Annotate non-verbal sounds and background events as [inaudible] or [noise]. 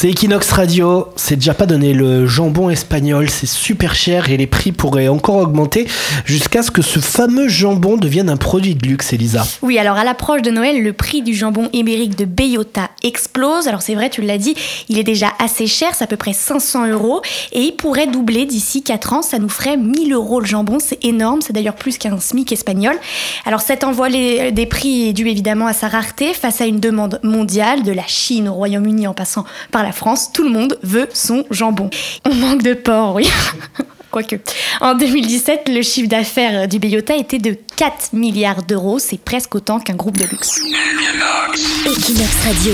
C'est Equinox Radio, c'est déjà pas donné. Le jambon espagnol, c'est super cher et les prix pourraient encore augmenter jusqu'à ce que ce fameux jambon devienne un produit de luxe, Elisa. Oui, alors à l'approche de Noël, le prix du jambon ibérique de Beyota explose. Alors c'est vrai, tu l'as dit, il est déjà assez cher, c'est à peu près 500 euros et il pourrait doubler d'ici 4 ans. Ça nous ferait 1000 euros le jambon, c'est énorme, c'est d'ailleurs plus qu'un SMIC espagnol. Alors cet envoi des prix est dû évidemment à sa rareté face à une demande mondiale de la Chine au Royaume-Uni en passant par la France, tout le monde veut son jambon. On manque de porc, oui. [laughs] Quoique. En 2017, le chiffre d'affaires du Beyota était de 4 milliards d'euros. C'est presque autant qu'un groupe de luxe. Equinox Radio.